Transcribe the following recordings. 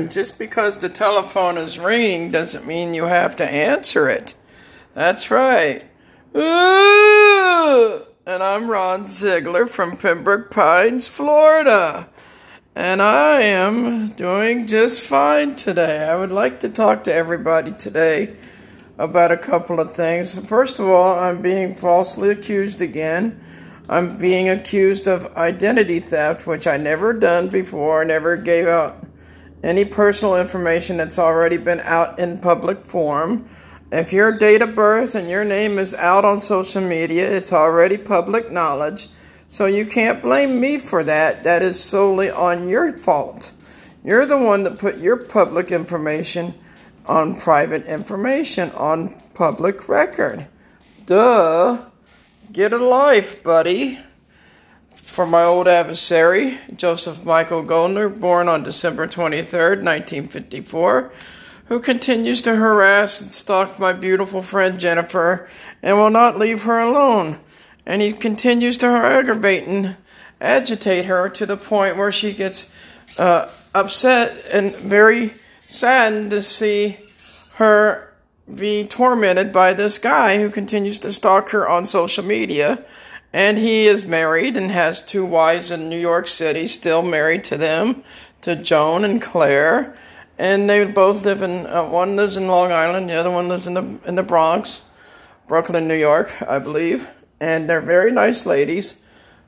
Afternoon. Just because the telephone is ringing doesn't mean you have to answer it. That's right. And I'm Ron Ziegler from Pembroke Pines, Florida. And I am doing just fine today. I would like to talk to everybody today about a couple of things. First of all, I'm being falsely accused again I'm being accused of identity theft, which I never done before, never gave out any personal information that's already been out in public form. If your date of birth and your name is out on social media, it's already public knowledge. So you can't blame me for that. That is solely on your fault. You're the one that put your public information on private information on public record. Duh. Get a life, buddy. For my old adversary, Joseph Michael Goldner, born on December 23rd, 1954, who continues to harass and stalk my beautiful friend Jennifer and will not leave her alone. And he continues to aggravate and agitate her to the point where she gets uh, upset and very saddened to see her be tormented by this guy who continues to stalk her on social media. And he is married and has two wives in New York City, still married to them, to Joan and Claire. And they both live in, uh, one lives in Long Island, the other one lives in the, in the Bronx, Brooklyn, New York, I believe. And they're very nice ladies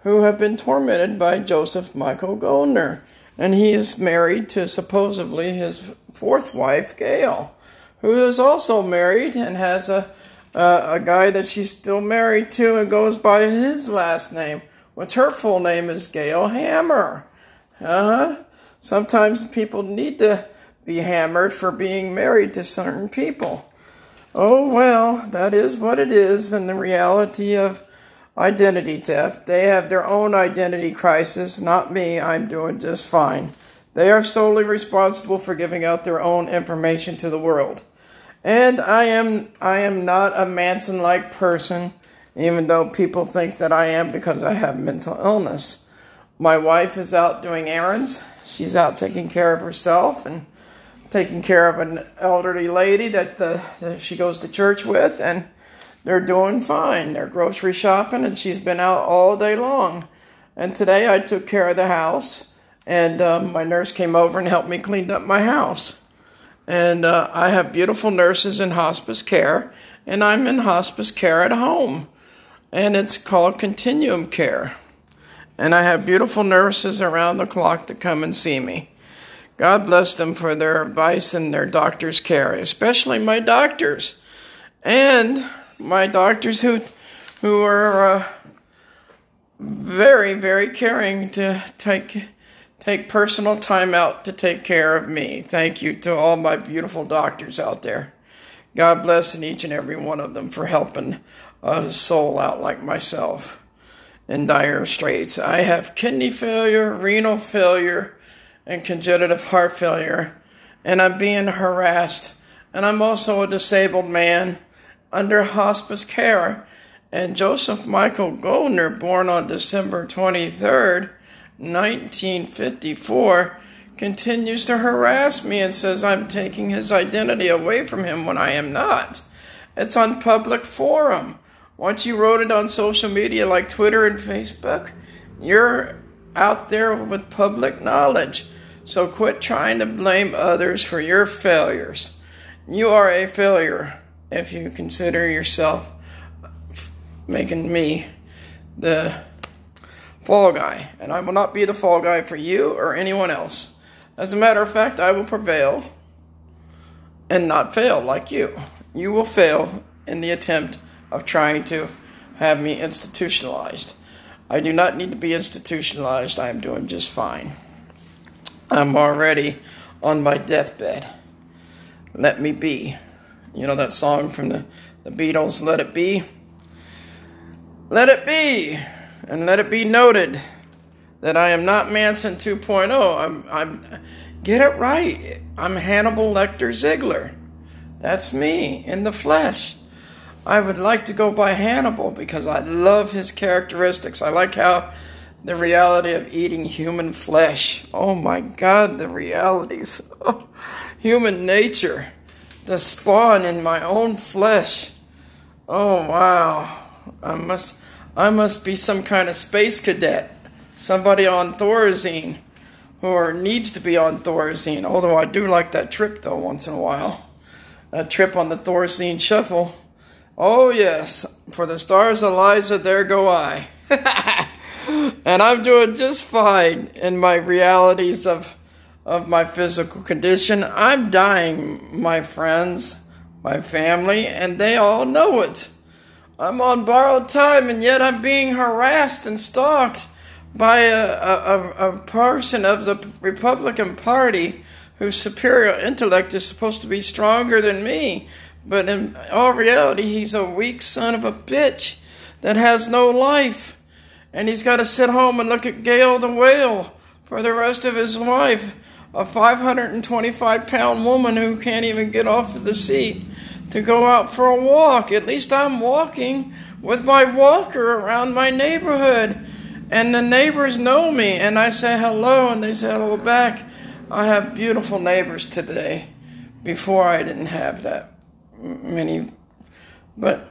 who have been tormented by Joseph Michael Goldner. And he is married to supposedly his fourth wife, Gail who is also married and has a uh, a guy that she's still married to and goes by his last name. What's her full name is Gail Hammer. Uh huh. Sometimes people need to be hammered for being married to certain people. Oh well, that is what it is, and the reality of identity theft. They have their own identity crisis, not me. I'm doing just fine. They are solely responsible for giving out their own information to the world. And I am I am not a Manson like person, even though people think that I am because I have mental illness. My wife is out doing errands. She's out taking care of herself and taking care of an elderly lady that, the, that she goes to church with, and they're doing fine. They're grocery shopping, and she's been out all day long. And today I took care of the house, and um, my nurse came over and helped me clean up my house. And uh, I have beautiful nurses in hospice care, and I'm in hospice care at home. And it's called continuum care. And I have beautiful nurses around the clock to come and see me. God bless them for their advice and their doctor's care, especially my doctors. And my doctors who who are uh, very, very caring to take take personal time out to take care of me. Thank you to all my beautiful doctors out there. God bless in each and every one of them for helping a soul out like myself in dire straits. I have kidney failure, renal failure, and congenital heart failure, and I'm being harassed. And I'm also a disabled man under hospice care. And Joseph Michael Goldner, born on December 23rd, 1954 continues to harass me and says I'm taking his identity away from him when I am not. It's on public forum. Once you wrote it on social media like Twitter and Facebook, you're out there with public knowledge. So quit trying to blame others for your failures. You are a failure if you consider yourself making me the fall guy, and I will not be the fall guy for you or anyone else. As a matter of fact, I will prevail and not fail like you. You will fail in the attempt of trying to have me institutionalized. I do not need to be institutionalized. I am doing just fine. I'm already on my deathbed. Let me be. You know that song from the, the Beatles, Let It Be? Let it be and let it be noted that I am not Manson 2.0. I'm, I'm, get it right. I'm Hannibal Lecter Ziegler. That's me in the flesh. I would like to go by Hannibal because I love his characteristics. I like how the reality of eating human flesh. Oh my God, the realities. Oh, human nature. The spawn in my own flesh. Oh wow. I must I must be some kind of space cadet. Somebody on Thorazine or needs to be on Thorazine. Although I do like that trip though once in a while. A trip on the Thorazine shuffle. Oh yes, for the stars Eliza, there go I. and I'm doing just fine in my realities of of my physical condition. I'm dying, my friends, my family, and they all know it. I'm on borrowed time, and yet I'm being harassed and stalked by a, a, a person of the Republican Party whose superior intellect is supposed to be stronger than me. But in all reality, he's a weak son of a bitch that has no life. And he's got to sit home and look at Gail the whale for the rest of his life. A 525 pound woman who can't even get off of the seat to go out for a walk. At least I'm walking with my walker around my neighborhood and the neighbors know me, and I say hello, and they say hello back. I have beautiful neighbors today. Before I didn't have that many, but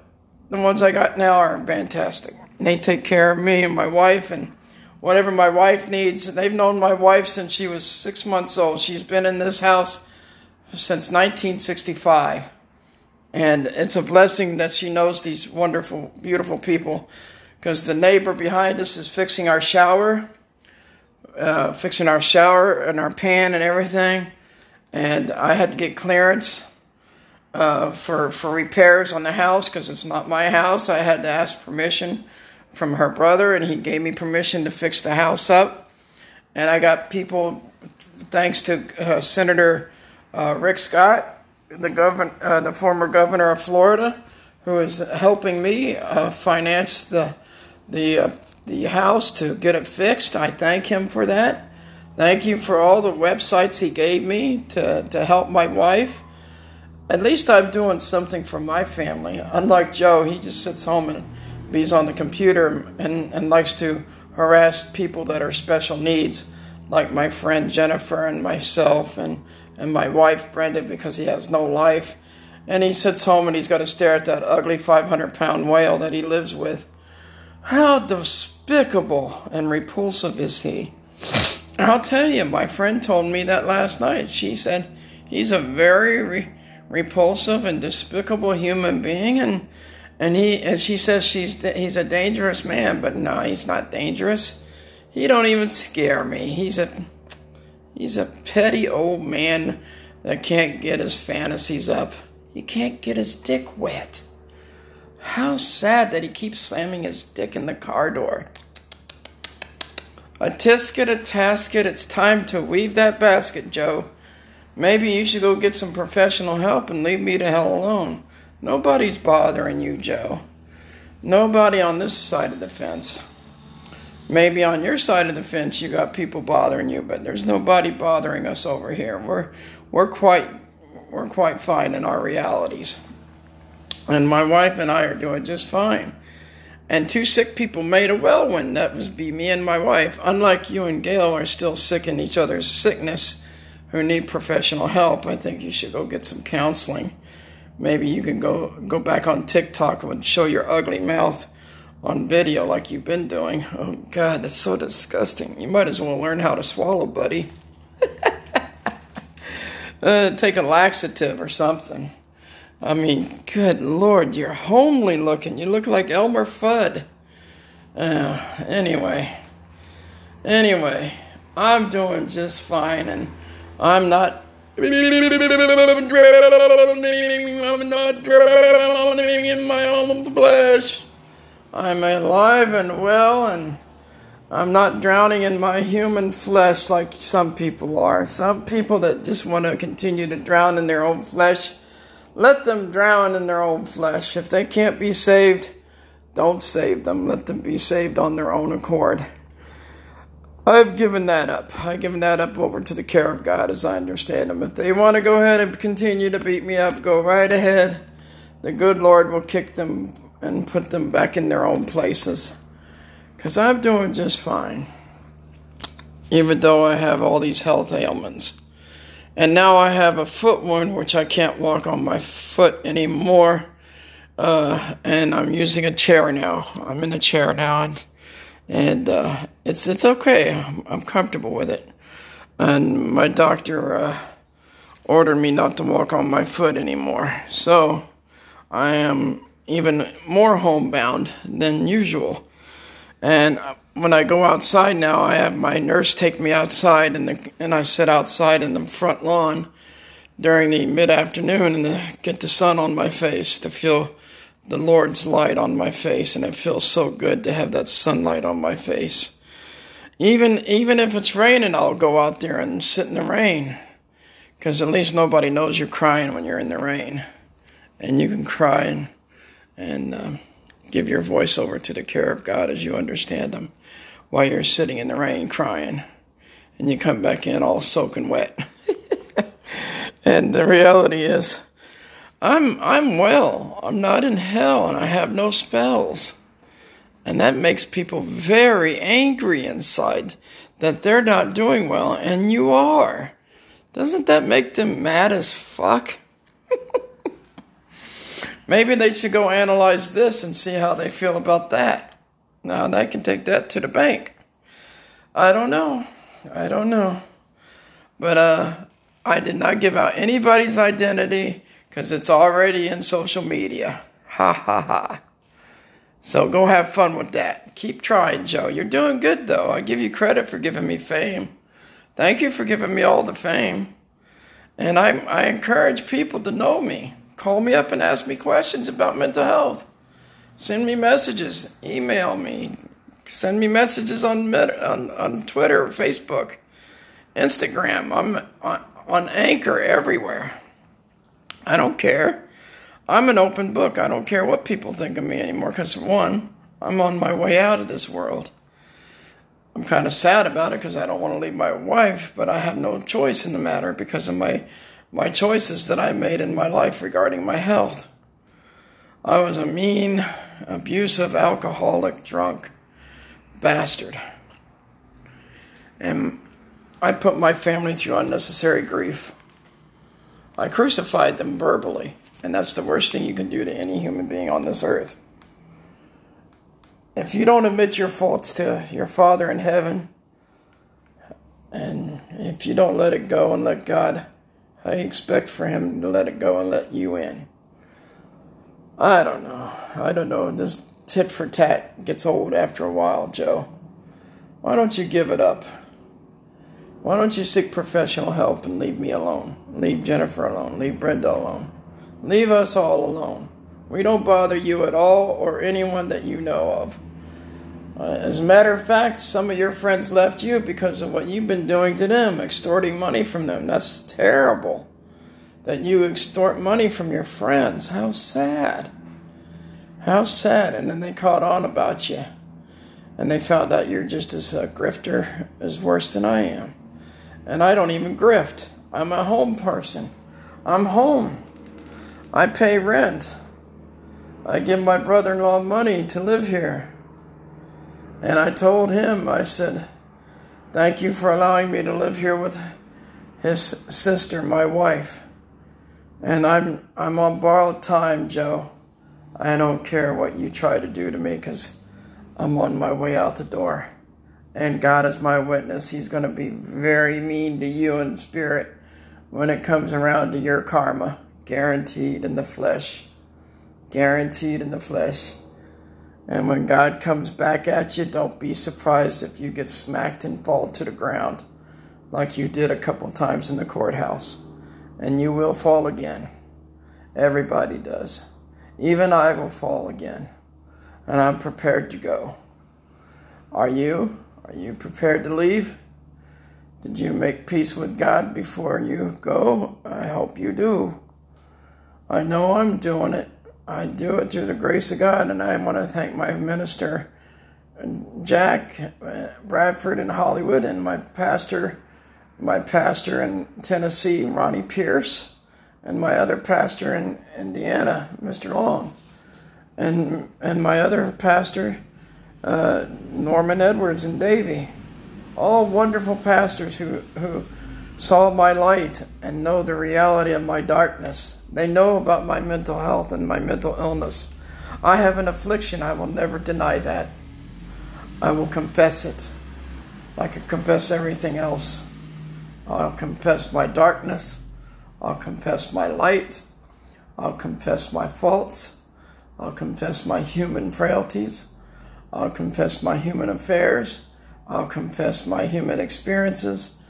the ones I got now are fantastic. They take care of me and my wife, and whatever my wife needs. They've known my wife since she was six months old. She's been in this house since 1965. And it's a blessing that she knows these wonderful, beautiful people because the neighbor behind us is fixing our shower, uh, fixing our shower and our pan and everything. And I had to get clearance uh, for for repairs on the house because it's not my house. I had to ask permission from her brother, and he gave me permission to fix the house up. And I got people, thanks to uh, Senator uh, Rick Scott, the governor, uh, the former governor of Florida, who is helping me uh, finance the the uh, the house to get it fixed. I thank him for that. Thank you for all the websites he gave me to, to help my wife. At least I'm doing something for my family. Unlike Joe, he just sits home and he's on the computer and, and likes to harass people that are special needs, like my friend Jennifer and myself and, and my wife Brenda because he has no life. And he sits home and he's got to stare at that ugly 500 pound whale that he lives with. How despicable and repulsive is he? I'll tell you, my friend told me that last night. She said he's a very re- repulsive and despicable human being, and and he and she says she's he's a dangerous man, but no, he's not dangerous. He don't even scare me. He's a he's a petty old man that can't get his fantasies up. He can't get his dick wet. How sad that he keeps slamming his dick in the car door. A tisket, a tasket, it's time to weave that basket, Joe. Maybe you should go get some professional help and leave me to hell alone. Nobody's bothering you, Joe. Nobody on this side of the fence. Maybe on your side of the fence you got people bothering you, but there's nobody bothering us over here. We're we're quite we're quite fine in our realities. And my wife and I are doing just fine. And two sick people made a well one. That was be me and my wife. Unlike you and Gail are still sick in each other's sickness who need professional help, I think you should go get some counseling. Maybe you can go go back on TikTok and show your ugly mouth on video like you've been doing. Oh God, that's so disgusting. You might as well learn how to swallow, buddy. uh, take a laxative or something. I mean, good lord, you're homely looking. You look like Elmer Fudd. Uh, anyway, anyway, I'm doing just fine, and I'm not. I'm not drowning in my own flesh. I'm alive and well, and I'm not drowning in my human flesh like some people are. Some people that just want to continue to drown in their own flesh let them drown in their own flesh. If they can't be saved, don't save them. Let them be saved on their own accord. I've given that up. I've given that up over to the care of God as I understand them. If they want to go ahead and continue to beat me up, go right ahead. The good Lord will kick them and put them back in their own places. Because I'm doing just fine. Even though I have all these health ailments. And now I have a foot wound, which I can't walk on my foot anymore. Uh, and I'm using a chair now. I'm in a chair now, and, and uh, it's it's okay. I'm, comfortable with it. And my doctor uh, ordered me not to walk on my foot anymore. So I am even more homebound than usual. And uh, when I go outside now, I have my nurse take me outside, and the, and I sit outside in the front lawn during the mid afternoon and get the sun on my face to feel the Lord's light on my face, and it feels so good to have that sunlight on my face. Even even if it's raining, I'll go out there and sit in the rain, because at least nobody knows you're crying when you're in the rain, and you can cry and and uh, give your voice over to the care of God as you understand Him while you're sitting in the rain crying. And you come back in all soaking wet. and the reality is, I'm, I'm well. I'm not in hell and I have no spells. And that makes people very angry inside that they're not doing well and you are. Doesn't that make them mad as fuck? Maybe they should go analyze this and see how they feel about that. Now they can take that to the bank. I don't know. I don't know. But uh, I did not give out anybody's identity because it's already in social media. Ha ha ha. So go have fun with that. Keep trying, Joe. You're doing good, though. I give you credit for giving me fame. Thank you for giving me all the fame. And I, I encourage people to know me. Call me up and ask me questions about mental health. Send me messages, email me, send me messages on on, on Twitter, Facebook, Instagram. I'm on, on Anchor everywhere. I don't care. I'm an open book. I don't care what people think of me anymore because, one, I'm on my way out of this world. I'm kind of sad about it because I don't want to leave my wife, but I have no choice in the matter because of my my choices that I made in my life regarding my health. I was a mean, abusive, alcoholic, drunk bastard. And I put my family through unnecessary grief. I crucified them verbally, and that's the worst thing you can do to any human being on this earth. If you don't admit your faults to your Father in heaven, and if you don't let it go and let God I expect for him to let it go and let you in. I don't know. I don't know. This tit for tat gets old after a while, Joe. Why don't you give it up? Why don't you seek professional help and leave me alone? Leave Jennifer alone. Leave Brenda alone. Leave us all alone. We don't bother you at all or anyone that you know of. Uh, as a matter of fact, some of your friends left you because of what you've been doing to them, extorting money from them. That's terrible. That you extort money from your friends. How sad. How sad. And then they caught on about you. And they found out you're just as a grifter as worse than I am. And I don't even grift. I'm a home person. I'm home. I pay rent. I give my brother in law money to live here. And I told him, I said, Thank you for allowing me to live here with his sister, my wife. And I'm, I'm on borrowed time, Joe. I don't care what you try to do to me because I'm on my way out the door. And God is my witness. He's going to be very mean to you in spirit when it comes around to your karma. Guaranteed in the flesh. Guaranteed in the flesh. And when God comes back at you, don't be surprised if you get smacked and fall to the ground like you did a couple times in the courthouse. And you will fall again. Everybody does. Even I will fall again. And I'm prepared to go. Are you? Are you prepared to leave? Did you make peace with God before you go? I hope you do. I know I'm doing it. I do it through the grace of God, and I want to thank my minister, Jack Bradford in Hollywood, and my pastor, my pastor in Tennessee, Ronnie Pierce, and my other pastor in Indiana, Mr. Long, and and my other pastor uh, Norman Edwards and Davy. All wonderful pastors who, who saw my light and know the reality of my darkness. They know about my mental health and my mental illness. I have an affliction. I will never deny that. I will confess it. I confess everything else. I'll confess my darkness. I'll confess my light. I'll confess my faults. I'll confess my human frailties. I'll confess my human affairs. I'll confess my human experiences.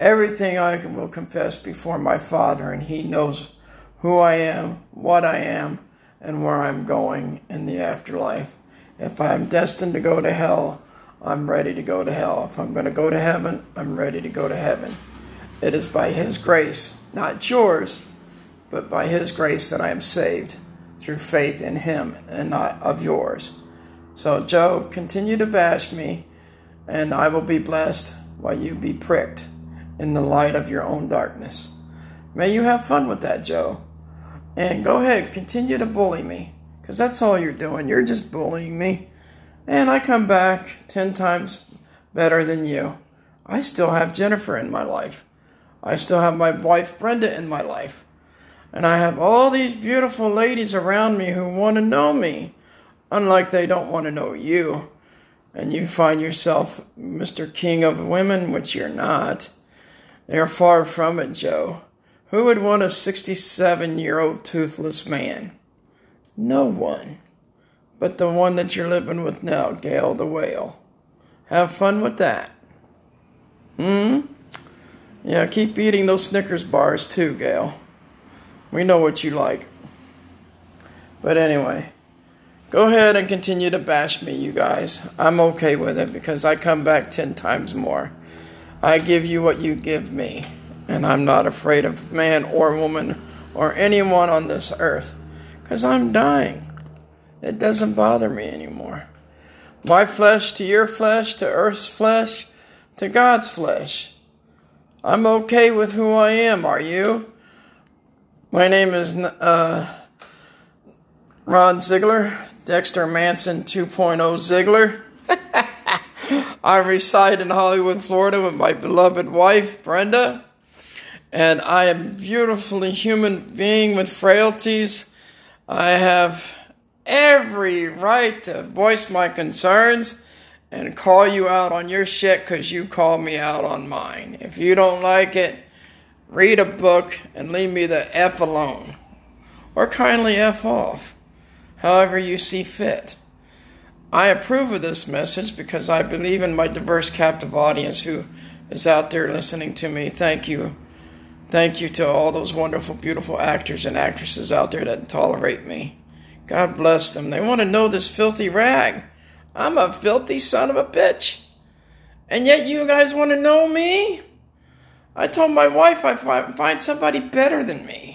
Everything I will confess before my Father, and He knows who I am, what I am, and where I'm going in the afterlife. If I'm destined to go to hell, I'm ready to go to hell. If I'm going to go to heaven, I'm ready to go to heaven. It is by His grace, not yours, but by His grace that I am saved through faith in Him and not of yours. So, Joe, continue to bash me, and I will be blessed while you be pricked in the light of your own darkness. May you have fun with that, Joe. And go ahead, continue to bully me, because that's all you're doing. You're just bullying me. And I come back 10 times better than you. I still have Jennifer in my life. I still have my wife Brenda in my life. And I have all these beautiful ladies around me who want to know me, unlike they don't want to know you. And you find yourself Mr. King of Women, which you're not. You're far from it, Joe. Who would want a 67 year old toothless man? No one. But the one that you're living with now, Gail the Whale. Have fun with that. Hmm? Yeah, keep eating those Snickers bars too, Gail. We know what you like. But anyway, go ahead and continue to bash me, you guys. I'm okay with it because I come back 10 times more. I give you what you give me, and I'm not afraid of man or woman or anyone on this earth because I'm dying. It doesn't bother me anymore. My flesh to your flesh, to earth's flesh, to God's flesh. I'm okay with who I am, are you? My name is uh, Ron Ziegler, Dexter Manson 2.0 Ziegler. I reside in Hollywood, Florida with my beloved wife, Brenda. And I am a beautifully human being with frailties. I have every right to voice my concerns and call you out on your shit because you call me out on mine. If you don't like it, read a book and leave me the F alone. Or kindly F off, however you see fit. I approve of this message because I believe in my diverse captive audience who is out there listening to me. Thank you. Thank you to all those wonderful, beautiful actors and actresses out there that tolerate me. God bless them. They want to know this filthy rag. I'm a filthy son of a bitch. And yet you guys want to know me? I told my wife I find somebody better than me.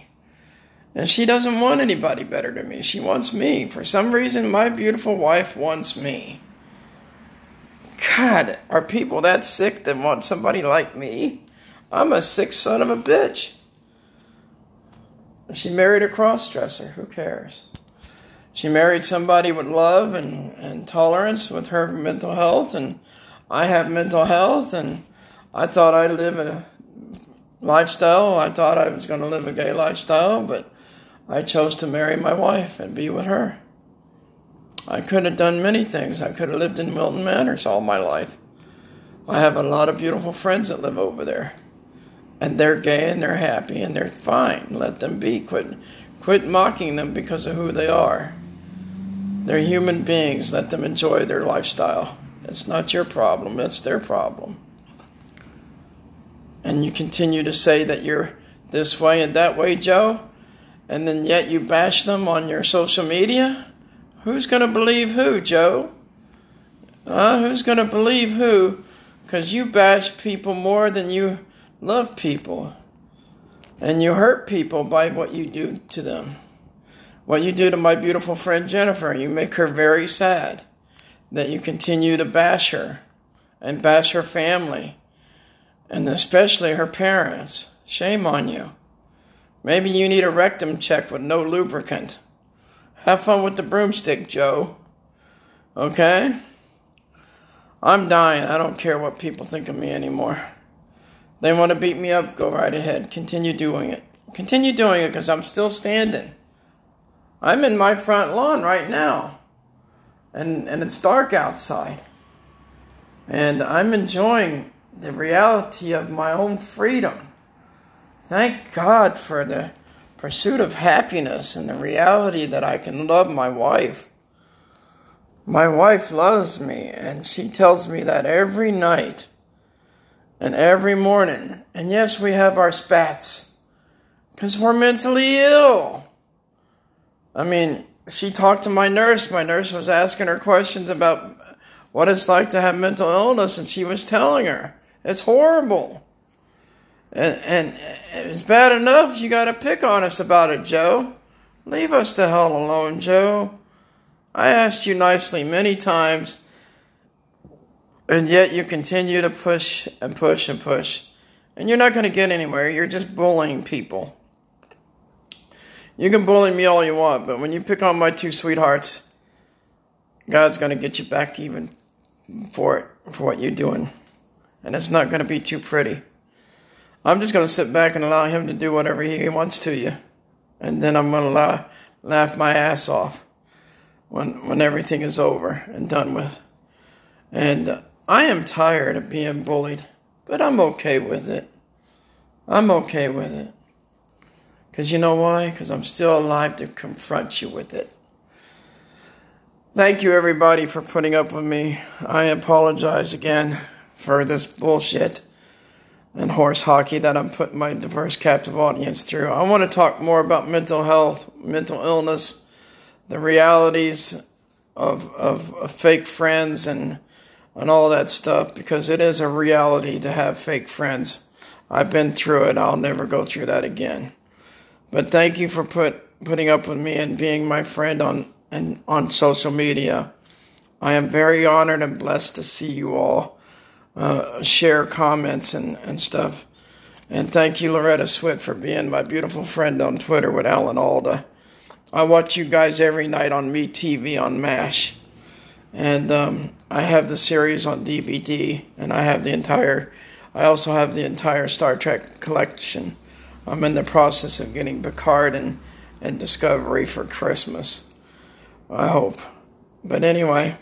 And she doesn't want anybody better than me. She wants me. For some reason, my beautiful wife wants me. God, are people that sick that want somebody like me? I'm a sick son of a bitch. She married a cross-dresser. Who cares? She married somebody with love and, and tolerance with her mental health, and I have mental health, and I thought I'd live a lifestyle. I thought I was going to live a gay lifestyle, but I chose to marry my wife and be with her. I could have done many things. I could have lived in Wilton Manors all my life. I have a lot of beautiful friends that live over there. And they're gay and they're happy and they're fine. Let them be. Quit quit mocking them because of who they are. They're human beings. Let them enjoy their lifestyle. It's not your problem, it's their problem. And you continue to say that you're this way and that way, Joe? And then yet you bash them on your social media? Who's going to believe who, Joe? Uh, who's going to believe who? Because you bash people more than you love people. And you hurt people by what you do to them. What you do to my beautiful friend Jennifer, you make her very sad that you continue to bash her and bash her family and especially her parents. Shame on you. Maybe you need a rectum check with no lubricant. Have fun with the broomstick, Joe. Okay? I'm dying. I don't care what people think of me anymore. They want to beat me up, go right ahead. Continue doing it. Continue doing it because I'm still standing. I'm in my front lawn right now. And, and it's dark outside. And I'm enjoying the reality of my own freedom. Thank God for the pursuit of happiness and the reality that I can love my wife. My wife loves me, and she tells me that every night and every morning. And yes, we have our spats because we're mentally ill. I mean, she talked to my nurse. My nurse was asking her questions about what it's like to have mental illness, and she was telling her it's horrible. And, and it's bad enough you got to pick on us about it, Joe. Leave us the hell alone, Joe. I asked you nicely many times, and yet you continue to push and push and push. And you're not going to get anywhere. You're just bullying people. You can bully me all you want, but when you pick on my two sweethearts, God's going to get you back even for it, for what you're doing. And it's not going to be too pretty. I'm just going to sit back and allow him to do whatever he wants to you. And then I'm going to laugh my ass off when when everything is over and done with. And uh, I am tired of being bullied, but I'm okay with it. I'm okay with it. Because you know why? Because I'm still alive to confront you with it. Thank you, everybody, for putting up with me. I apologize again for this bullshit and horse hockey that I'm putting my diverse captive audience through. I want to talk more about mental health, mental illness, the realities of, of, of fake friends and and all that stuff because it is a reality to have fake friends. I've been through it. I'll never go through that again. But thank you for put putting up with me and being my friend on and on social media. I am very honored and blessed to see you all uh, share comments and, and stuff. And thank you, Loretta Swit, for being my beautiful friend on Twitter with Alan Alda. I watch you guys every night on MeTV on MASH. And um, I have the series on DVD, and I have the entire, I also have the entire Star Trek collection. I'm in the process of getting Picard and, and Discovery for Christmas. I hope. But anyway,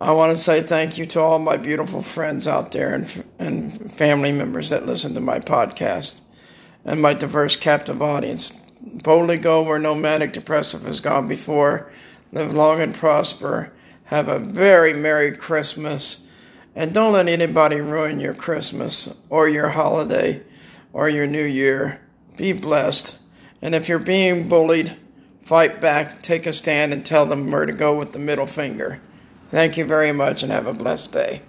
I want to say thank you to all my beautiful friends out there and, and family members that listen to my podcast and my diverse captive audience. Boldly go where no manic depressive has gone before. Live long and prosper. Have a very Merry Christmas. And don't let anybody ruin your Christmas or your holiday or your New Year. Be blessed. And if you're being bullied, fight back, take a stand, and tell them where to go with the middle finger. Thank you very much and have a blessed day.